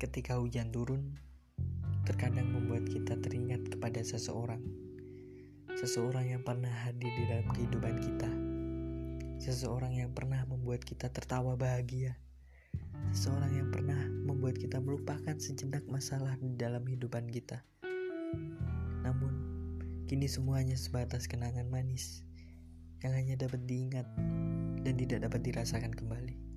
Ketika hujan turun, terkadang membuat kita teringat kepada seseorang. Seseorang yang pernah hadir di dalam kehidupan kita. Seseorang yang pernah membuat kita tertawa bahagia. Seseorang yang pernah membuat kita melupakan sejenak masalah di dalam kehidupan kita. Namun, kini semuanya sebatas kenangan manis yang hanya dapat diingat dan tidak dapat dirasakan kembali.